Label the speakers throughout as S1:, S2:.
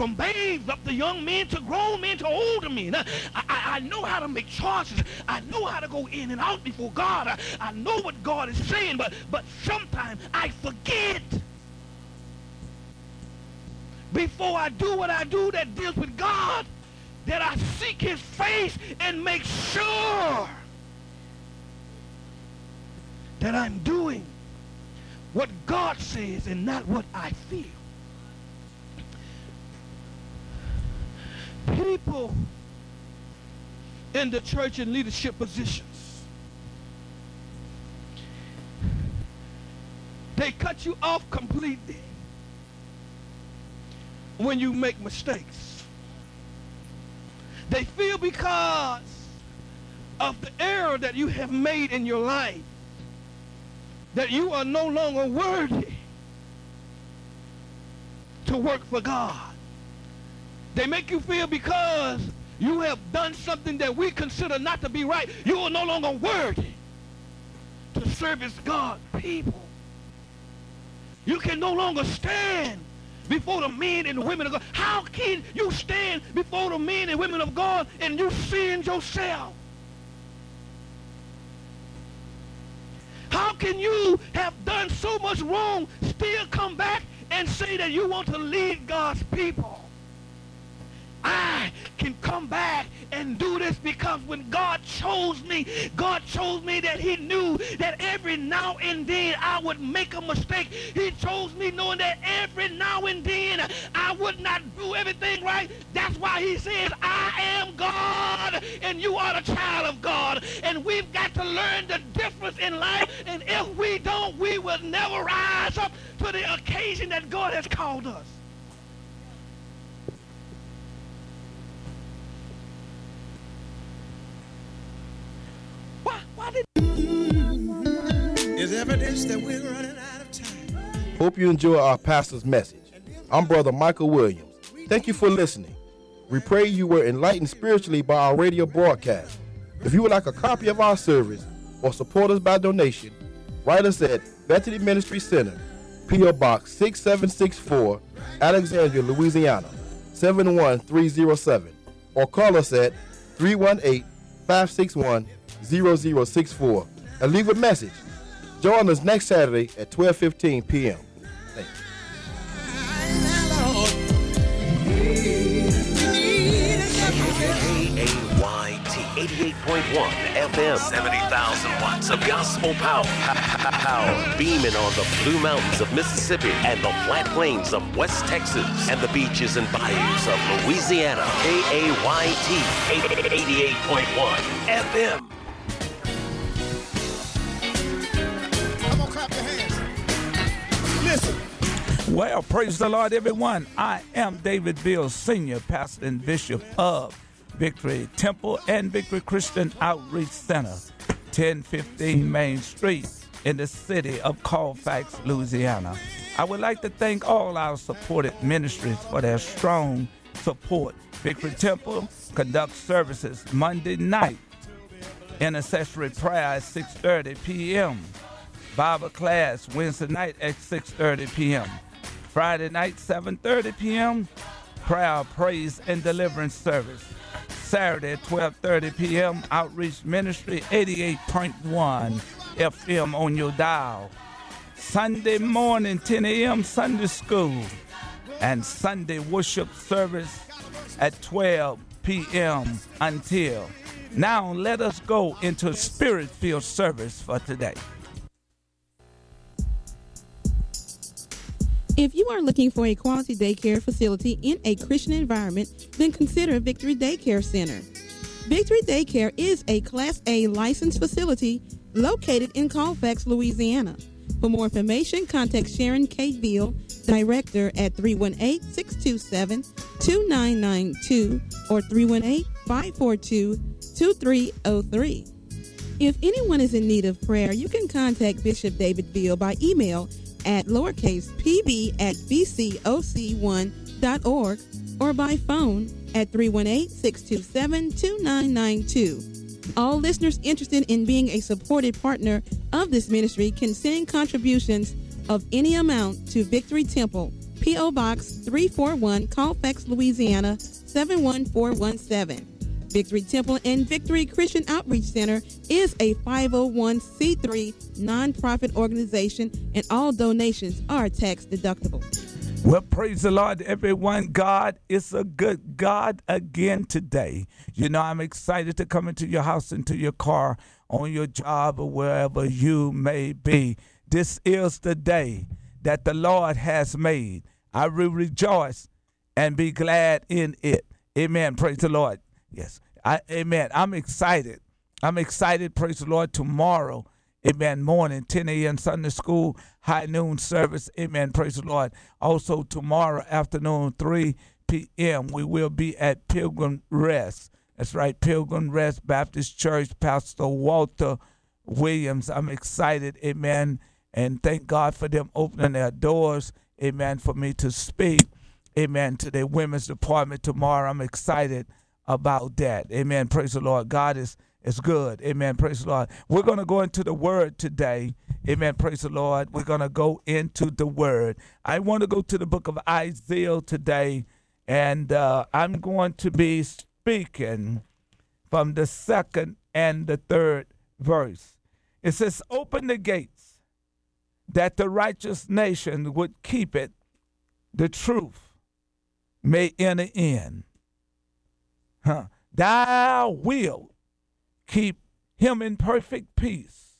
S1: from babes up to young men to grown men to older men. Uh, I, I, I, know how to make choices. I know how to go in and out before God. I, I know what God is saying, but, but sometimes I forget. Before I do what I do that deals with God, that I seek his face and make sure that I'm doing what God says and not what I feel. People in the church in leadership positions, they cut you off completely when you make mistakes. They feel because of the error that you have made in your life that you are no longer worthy to work for God. They make you feel because you have done something that we consider not to be right, you are no longer worthy to service God's people. You can no longer stand before the men and the women of God. How can you stand before the men and women of God and you sin yourself? How can you have done so much wrong, still come back and say that you want to lead God's people? I can come back and do this because when God chose me, God chose me that he knew that every now and then I would make a mistake. He chose me knowing that every now and then I would not do everything right. That's why he says, I am God and you are the child of God. And we've got to learn the difference in life. And if we don't, we will never rise up to the occasion that God has called us.
S2: Evidence that we're running out of time.
S3: Hope you enjoy our pastor's message. I'm Brother Michael Williams. Thank you for listening. We pray you were enlightened spiritually by our radio broadcast. If you would like a copy of our service or support us by donation, write us at Bethany Ministry Center, P.O. Box 6764, Alexandria, Louisiana 71307, or call us at 318 561 0064 and leave a message. Join us next Saturday at 12:15 p.m. You.
S4: 88.1 FM, 70,000 watts of gospel power. power. Beaming on the Blue Mountains of Mississippi and the flat plains of West Texas and the beaches and bayous of Louisiana. KAYT 88.1 FM.
S5: Well, praise the Lord, everyone. I am David Veal, Senior Pastor and Bishop of Victory Temple and Victory Christian Outreach Center, 1015 Main Street in the city of Colfax, Louisiana. I would like to thank all our supported ministries for their strong support. Victory Temple conducts services Monday night, intercessory prayer at 6:30 p.m. Bible class Wednesday night at 6:30 p.m. Friday night 7:30 p.m. Prayer, praise, and deliverance service. Saturday 12:30 p.m. Outreach Ministry 88.1 FM on your dial. Sunday morning 10 a.m. Sunday school and Sunday worship service at 12 p.m. until. Now let us go into spirit-filled service for today.
S6: If you are looking for a quality daycare facility in a Christian environment, then consider Victory Daycare Center. Victory Daycare is a Class A licensed facility located in Colfax, Louisiana. For more information, contact Sharon K. Veal, Director at 318-627-2992 or 318-542-2303. If anyone is in need of prayer, you can contact Bishop David Veal by email at lowercase pb at bcoc1.org or by phone at 318-627-2992. All listeners interested in being a supported partner of this ministry can send contributions of any amount to Victory Temple, P.O. Box 341, Colfax, Louisiana 71417. Victory Temple and Victory Christian Outreach Center is a 501c3 nonprofit organization, and all donations are tax deductible.
S5: Well, praise the Lord, everyone. God is a good God again today. You know, I'm excited to come into your house, into your car, on your job, or wherever you may be. This is the day that the Lord has made. I will rejoice and be glad in it. Amen. Praise the Lord. Yes. I, amen. I'm excited. I'm excited. Praise the Lord. Tomorrow Amen. Morning, 10 a.m. Sunday school, high noon service. Amen. Praise the Lord. Also, tomorrow afternoon, 3 p.m., we will be at Pilgrim Rest. That's right, Pilgrim Rest Baptist Church, Pastor Walter Williams. I'm excited. Amen. And thank God for them opening their doors. Amen. For me to speak. Amen. To the women's department tomorrow. I'm excited about that. Amen. Praise the Lord. God is it's good. Amen. Praise the Lord. We're going to go into the word today. Amen. Praise the Lord. We're going to go into the word. I want to go to the book of Isaiah today, and uh, I'm going to be speaking from the second and the third verse. It says, Open the gates that the righteous nation would keep it, the truth may enter in. Huh. Thou wilt keep him in perfect peace,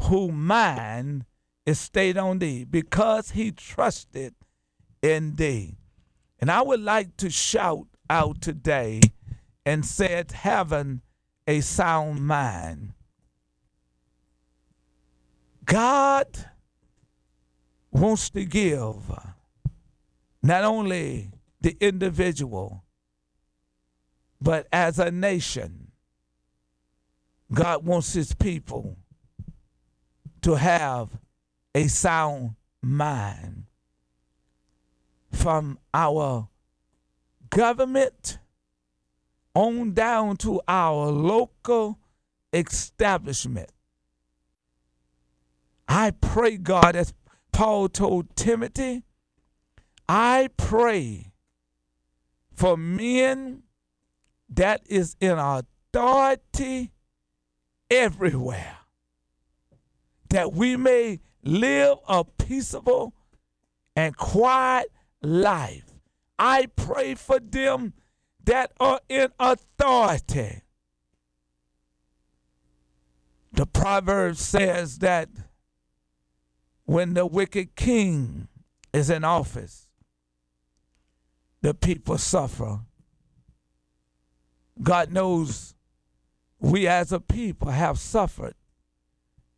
S5: whose mind is stayed on thee, because he trusted in thee. And I would like to shout out today and said, having a sound mind. God wants to give not only the individual, but as a nation God wants his people to have a sound mind from our government on down to our local establishment. I pray, God, as Paul told Timothy, I pray for men that is in authority everywhere, that we may live a peaceable and quiet life. I pray for them that are in authority. The proverb says that when the wicked king is in office, the people suffer. God knows we as a people have suffered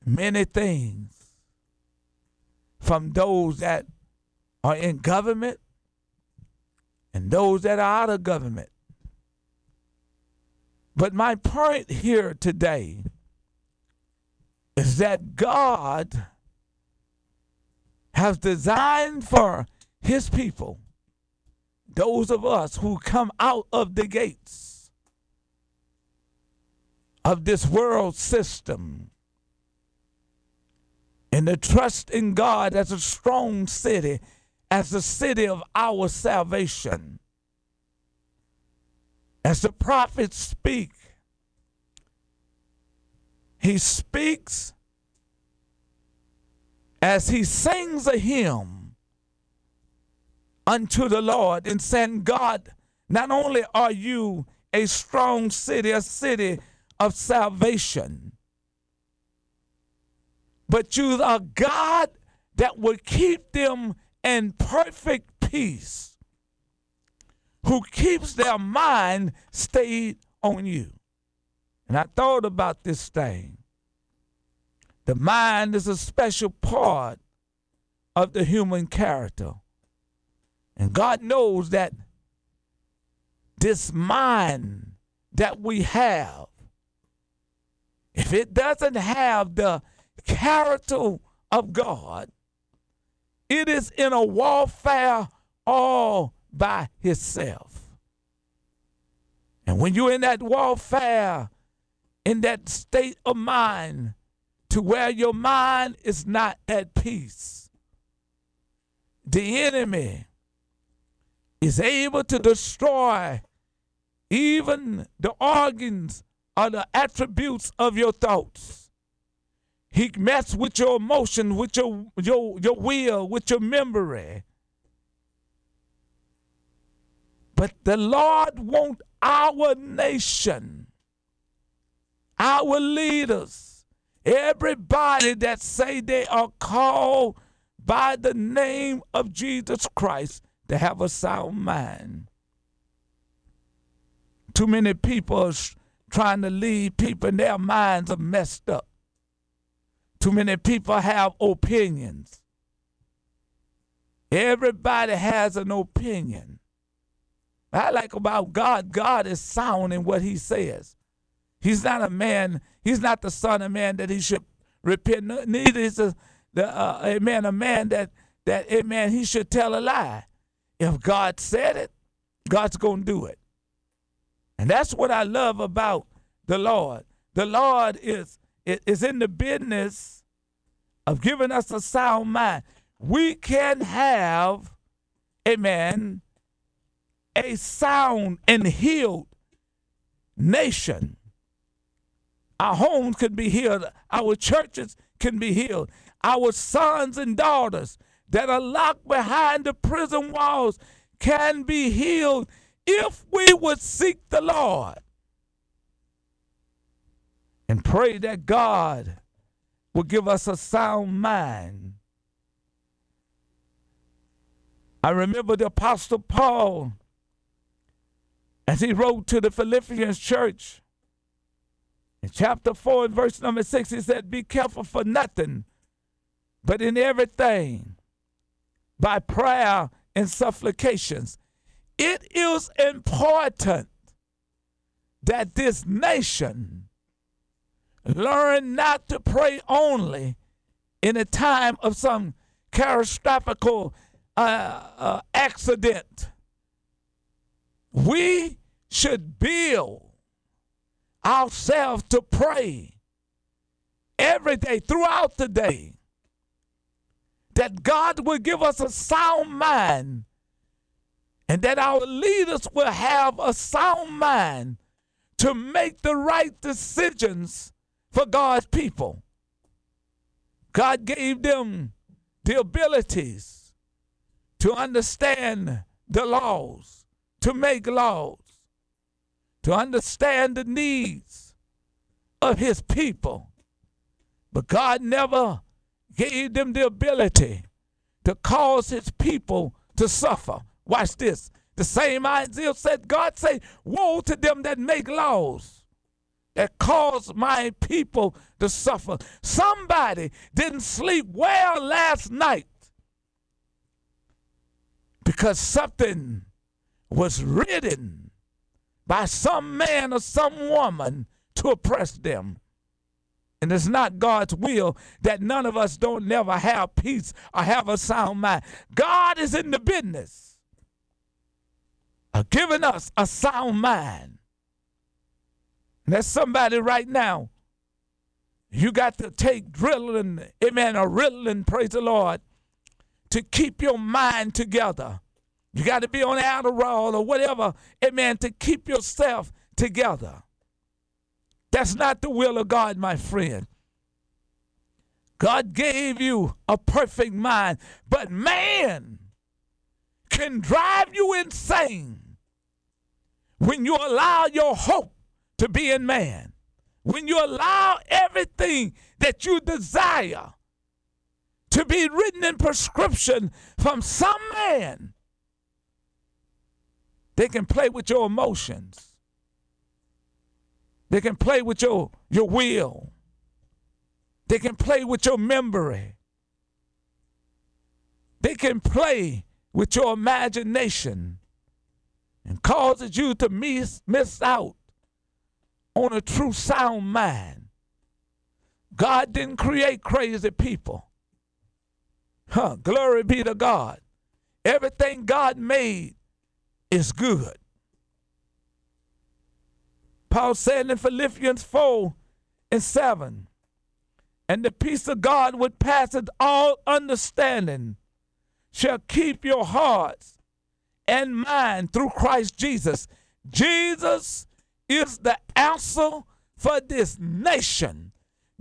S5: many things from those that are in government and those that are out of government. But my point here today is that God has designed for his people, those of us who come out of the gates, of this world system and to trust in God as a strong city, as the city of our salvation. As the prophets speak, he speaks as he sings a hymn unto the Lord and saying, God, not only are you a strong city, a city of salvation. But you are God that will keep them in perfect peace, who keeps their mind stayed on you. And I thought about this thing. The mind is a special part of the human character. And God knows that this mind that we have if it doesn't have the character of God, it is in a warfare all by itself. And when you're in that warfare, in that state of mind, to where your mind is not at peace, the enemy is able to destroy even the organs or the attributes of your thoughts. He mess with your emotion, with your your your will, with your memory. But the Lord want our nation, our leaders, everybody that say they are called by the name of Jesus Christ to have a sound mind. Too many people are trying to lead people and their minds are messed up. Too many people have opinions. Everybody has an opinion. I like about God, God is sound in what he says. He's not a man, he's not the son of man that he should repent. Neither is the, the uh, a man that, that, amen, he should tell a lie. If God said it, God's going to do it. And that's what I love about the Lord. The Lord is, is in the business of giving us a sound mind. We can have, amen, a sound and healed nation. Our homes can be healed. Our churches can be healed. Our sons and daughters that are locked behind the prison walls can be healed if we would seek the Lord and pray that God will give us a sound mind. I remember the Apostle Paul as he wrote to the Philippians church in chapter 4 and verse number 6, he said, Be careful for nothing, but in everything, by prayer and supplications. It is important that this nation learn not to pray only in a time of some catastrophic uh, uh, accident. We should build ourselves to pray every day throughout the day that God will give us a sound mind and that our leaders will have a sound mind to make the right decisions for God's people. God gave them the abilities to understand the laws to make laws, to understand the needs of his people. But God never gave them the ability to cause his people to suffer. Watch this. The same Isaiah said, God say, woe to them that make laws that cause my people to suffer. Somebody didn't sleep well last night because something was written by some man or some woman to oppress them. And it's not God's will that none of us don't never have peace or have a sound mind. God is in the business giving us a sound mind. And there's somebody right now. You got to take drilling, amen, or Ritalin, praise the Lord, to keep your mind together you got to be on Adderall or whatever, amen, to keep yourself together. That's not the will of God, my friend. God gave you a perfect mind, but man can drive you insane when you allow your hope to be in man. When you allow everything that you desire to be written in prescription from some man they can play with your emotions. They can play with your, your will. They can play with your memory. They can play with your imagination and causes you to miss, miss out on a true sound mind. God didn't create crazy people. Huh, glory be to God. Everything God made is good. Paul said in Philippians 4 and 7, and the peace of God which pass all understanding shall keep your hearts and mind through Christ Jesus. Jesus is the answer for this nation.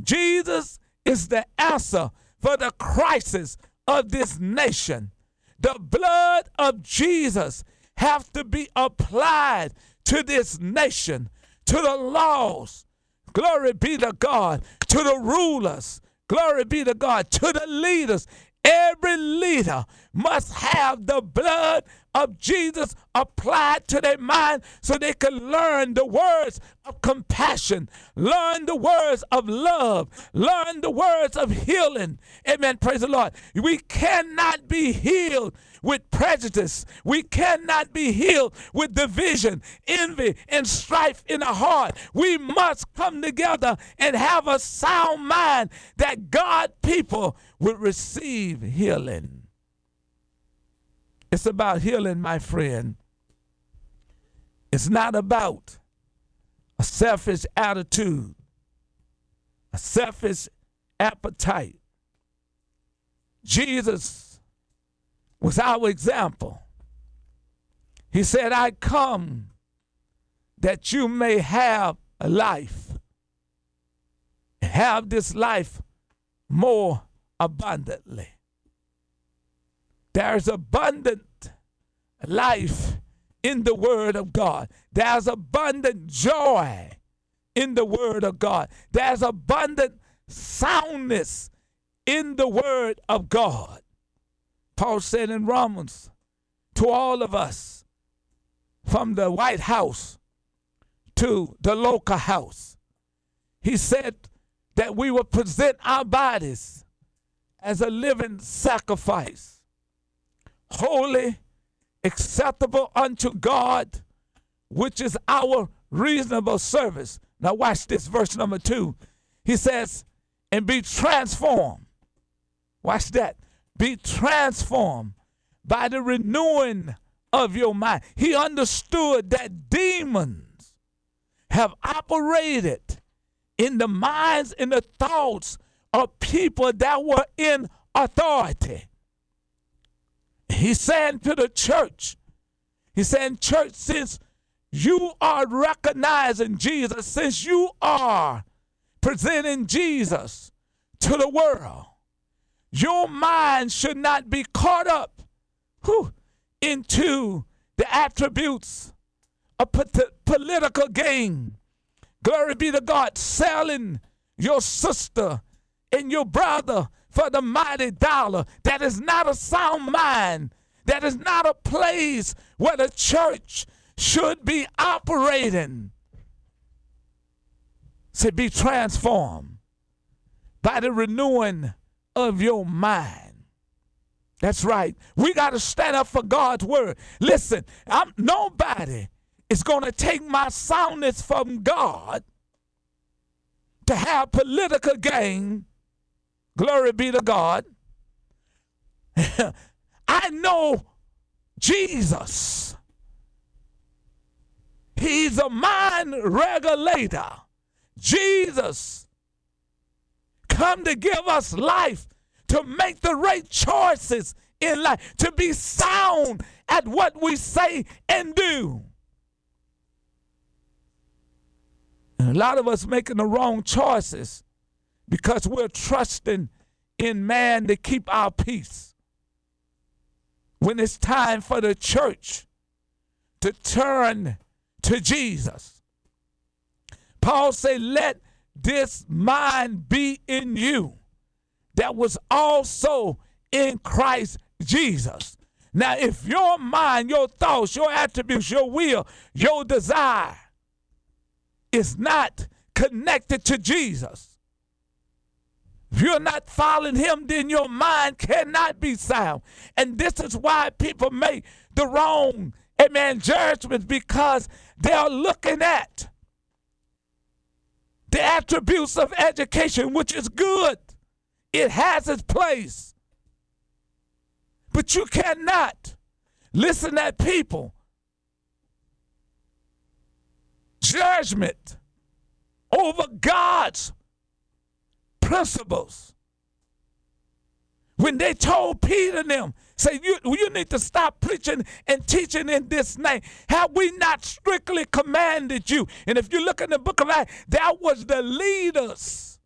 S5: Jesus is the answer for the crisis of this nation. The blood of Jesus have to be applied to this nation, to the laws. Glory be to God, to the rulers. Glory be to God, to the leaders. Every leader must have the blood of Jesus applied to their mind so they could learn the words of compassion, learn the words of love, learn the words of healing. Amen. Praise the Lord. We cannot be healed with prejudice. We cannot be healed with division, envy, and strife in the heart. We must come together and have a sound mind that God people will receive healing. It's about healing, my friend. It's not about a selfish attitude, a selfish appetite. Jesus was our example. He said, I come that you may have a life, have this life more abundantly. There's abundant life in the Word of God. There's abundant joy in the Word of God. There's abundant soundness in the Word of God. Paul said in Romans to all of us, from the White House to the local house, he said that we will present our bodies as a living sacrifice holy, acceptable unto God, which is our reasonable service. Now, watch this, verse number two. He says, and be transformed. Watch that. Be transformed by the renewing of your mind. He understood that demons have operated in the minds and the thoughts of people that were in authority. He's saying to the church, He's saying, Church, since you are recognizing Jesus, since you are presenting Jesus to the world, your mind should not be caught up whew, into the attributes of political gain. Glory be to God, selling your sister and your brother for the mighty dollar. That is not a sound mind. That is not a place where the church should be operating. Say, be transformed by the renewing of your mind. That's right. We got to stand up for God's word. Listen, I'm, nobody is going to take my soundness from God to have political gain Glory be to God. I know Jesus. He's a mind regulator. Jesus come to give us life, to make the right choices in life, to be sound at what we say and do. And a lot of us making the wrong choices because we're trusting in man to keep our peace. When it's time for the church to turn to Jesus. Paul said, Let this mind be in you that was also in Christ Jesus. Now, if your mind, your thoughts, your attributes, your will, your desire is not connected to Jesus, if you're not following him, then your mind cannot be sound. And this is why people make the wrong, amen, judgments because they are looking at the attributes of education, which is good. It has its place. But you cannot listen at people. Judgment over God's principles. When they told Peter and them, say, you, you need to stop preaching and teaching in this name. Have we not strictly commanded you? And if you look in the book of Acts, that was the leaders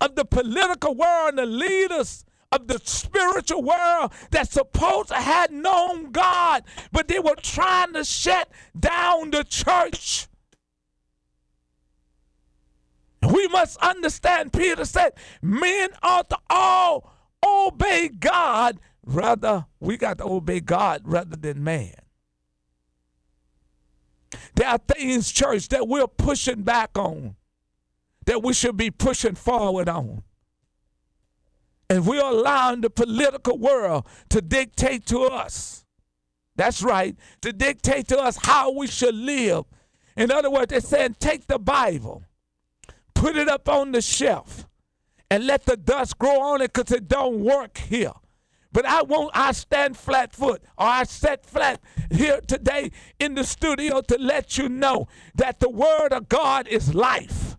S5: of the political world and the leaders of the spiritual world that supposed to had known God, but they were trying to shut down the church. We must understand, Peter said, men ought to all obey God. Rather, we got to obey God rather than man. There are things, church, that we're pushing back on, that we should be pushing forward on. And we're allowing the political world to dictate to us. That's right, to dictate to us how we should live. In other words, they're saying, take the Bible, put it up on the shelf, and let the dust grow on it because it don't work here. But I won't, I stand flat foot or I set flat here today in the studio to let you know that the word of God is life.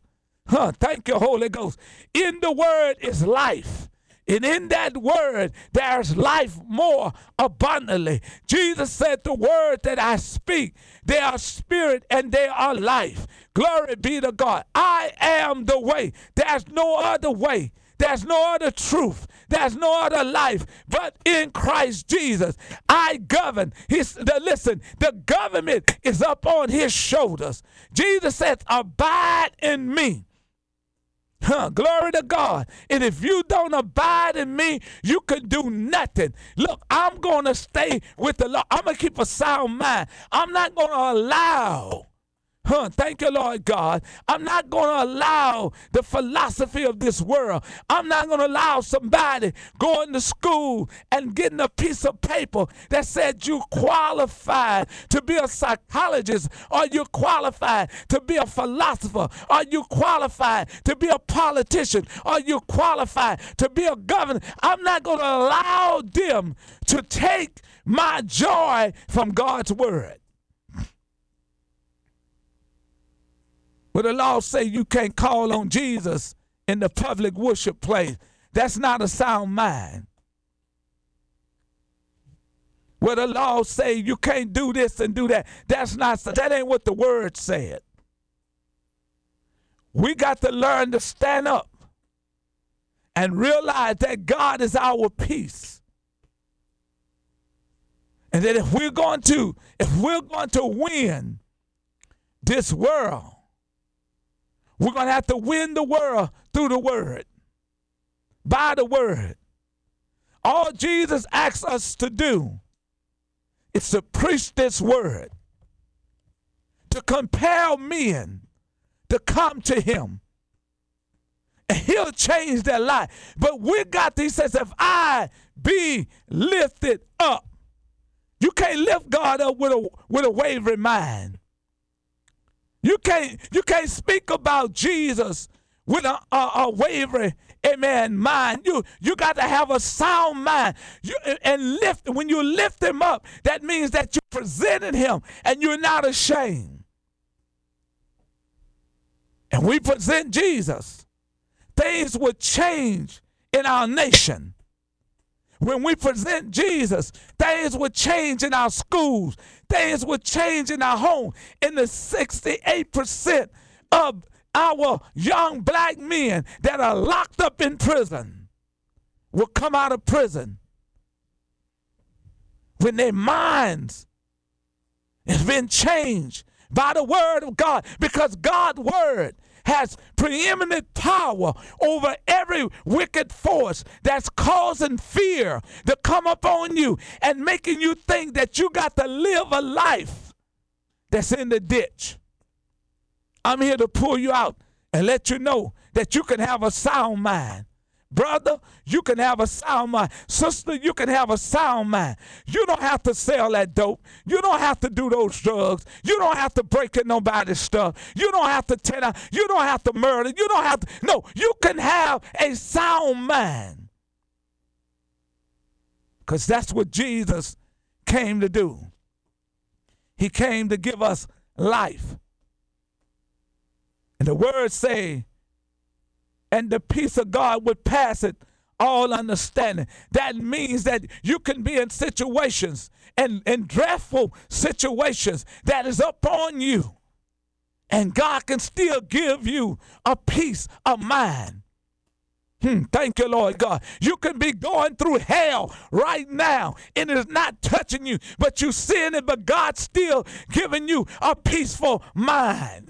S5: Huh, thank you, Holy Ghost. In the word is life. And in that word, there's life more abundantly. Jesus said, The word that I speak, they are spirit and they are life. Glory be to God. I am the way. There's no other way. There's no other truth. There's no other life but in Christ Jesus. I govern. His, the, listen, the government is up on his shoulders. Jesus says, Abide in me Huh, glory to God. And if you don't abide in me, you can do nothing. Look, I'm going to stay with the Lord. I'm going to keep a sound mind. I'm not going to allow Huh, thank you, Lord God. I'm not going to allow the philosophy of this world. I'm not going to allow somebody going to school and getting a piece of paper that said you qualified to be a psychologist or you qualified to be a philosopher or you qualified to be a politician or you qualified to be a governor. I'm not going to allow them to take my joy from God's word. But the law say you can't call on Jesus in the public worship place. That's not a sound mind. Where the law say you can't do this and do that. That's not that ain't what the word said. We got to learn to stand up and realize that God is our peace. And that if we're going to, if we're going to win this world, we're going to have to win the world through the word, by the word. All Jesus asks us to do is to preach this word, to compel men to come to him. And he'll change their life. But we got these says, if I be lifted up, you can't lift God up with a with a wavering mind. You can't you can't speak about Jesus with a, a, a wavering amen mind. You you got to have a sound mind. You, and lift when you lift him up that means that you presented him and you're not ashamed. And we present jesus. Things would change in our nation. When we present Jesus, things would change in our schools, things would change in our home. In the 68% of our young black men that are locked up in prison will come out of prison when their minds has been changed by the word of God because God's word has preeminent power over every wicked force that's causing fear to come upon you and making you think that you got to live a life that's in the ditch. I'm here to pull you out and let you know that you can have a sound mind. Brother, you can have a sound mind. Sister, you can have a sound mind. You don't have to sell that dope. You don't have to do those drugs. You don't have to break in nobody's stuff. You don't have to tear down. You don't have to murder. You don't have to. No, you can have a sound mind. Because that's what Jesus came to do. He came to give us life. And the words say, and the peace of God would pass it all understanding. That means that you can be in situations and, and dreadful situations that is upon you. And God can still give you a peace of mind. Hmm, thank you, Lord God. You can be going through hell right now and it's not touching you, but you seeing it, but God's still giving you a peaceful mind.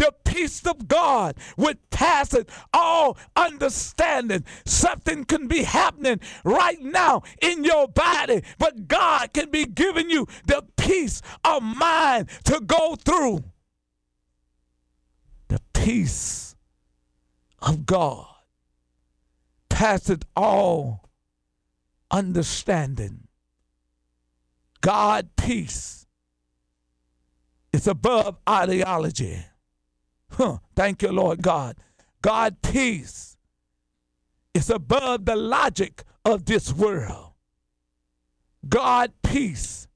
S5: The peace of God would pass it all understanding. Something can be happening right now in your body, but God can be giving you the peace of mind to go through. The peace of God passeth all understanding. God peace is above ideology. Huh, thank you, Lord God. God peace is above the logic of this world. God peace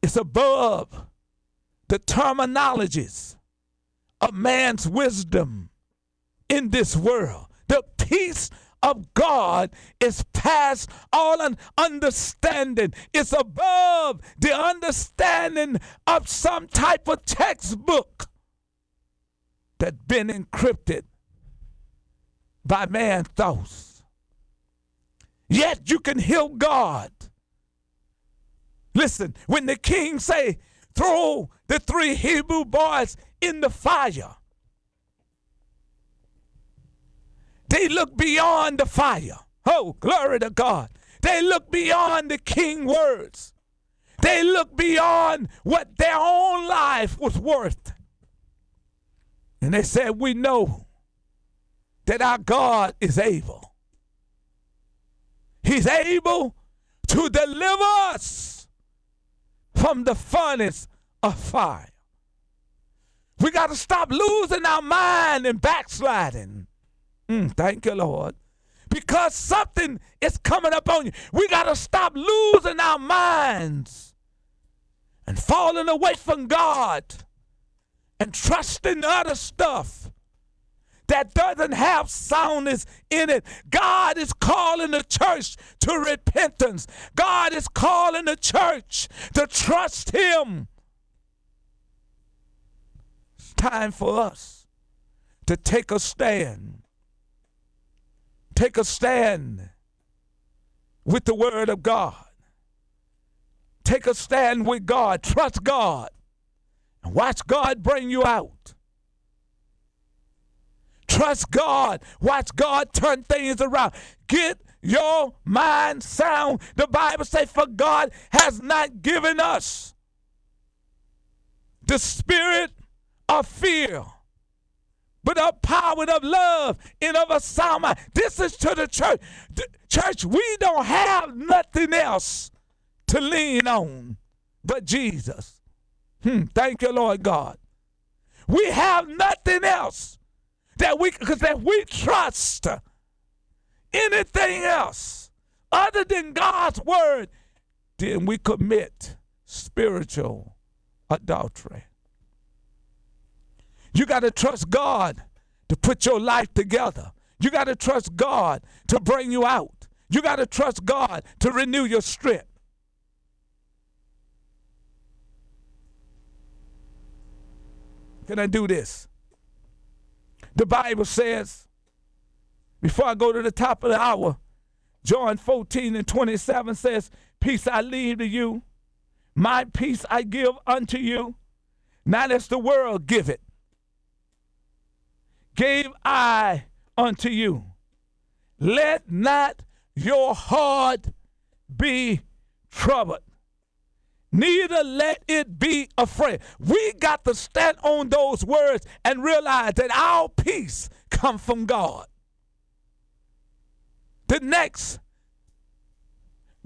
S5: is above the terminologies of man's wisdom in this world. The peace of God is past all understanding. It's above the understanding of some type of textbook that been encrypted by man's thoughts. Yet you can heal God. Listen, when the king say, throw the three Hebrew boys in the fire, they look beyond the fire. Oh, glory to God. They look beyond the king words. They look beyond what their own life was worth. And they said, We know that our God is able. He's able to deliver us from the furnace of fire. We got to stop losing our mind and backsliding. Mm, thank you, Lord. Because something is coming up on you. We got to stop losing our minds and falling away from God and trust in other stuff that doesn't have soundness in it. God is calling the church to repentance. God is calling the church to trust Him. It's time for us to take a stand. Take a stand with the Word of God. Take a stand with God. Trust God. And watch God bring you out. Trust God. Watch God turn things around. Get your mind sound. The Bible says, For God has not given us the spirit of fear, but of power and of love and of a sound mind. This is to the church. The church, we don't have nothing else to lean on but Jesus. Hmm, thank you, Lord God. We have nothing else that we because that we trust anything else other than God's word, then we commit spiritual adultery. You got to trust God to put your life together. You got to trust God to bring you out. You got to trust God to renew your strength. Can I do this? The Bible says, before I go to the top of the hour, John 14 and 27 says, Peace I leave to you, my peace I give unto you, not as the world give it. Gave I unto you. Let not your heart be troubled neither let it be afraid. We got to stand on those words and realize that our peace come from God. The next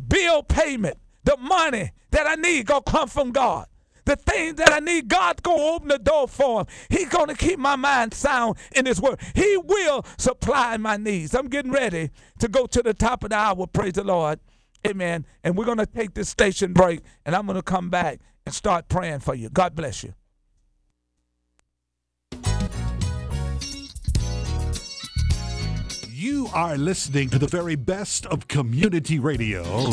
S5: bill payment, the money that I need gonna come from God. The things that I need, God's gonna open the door for him. He's gonna keep my mind sound in his word. He will supply my needs. I'm getting ready to go to the top of the hour, praise the Lord. Amen. And we're going to take this station break, and I'm going to come back and start praying for you. God bless you.
S7: You are listening to the very best of community radio,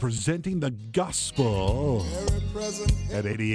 S7: presenting the gospel at 88.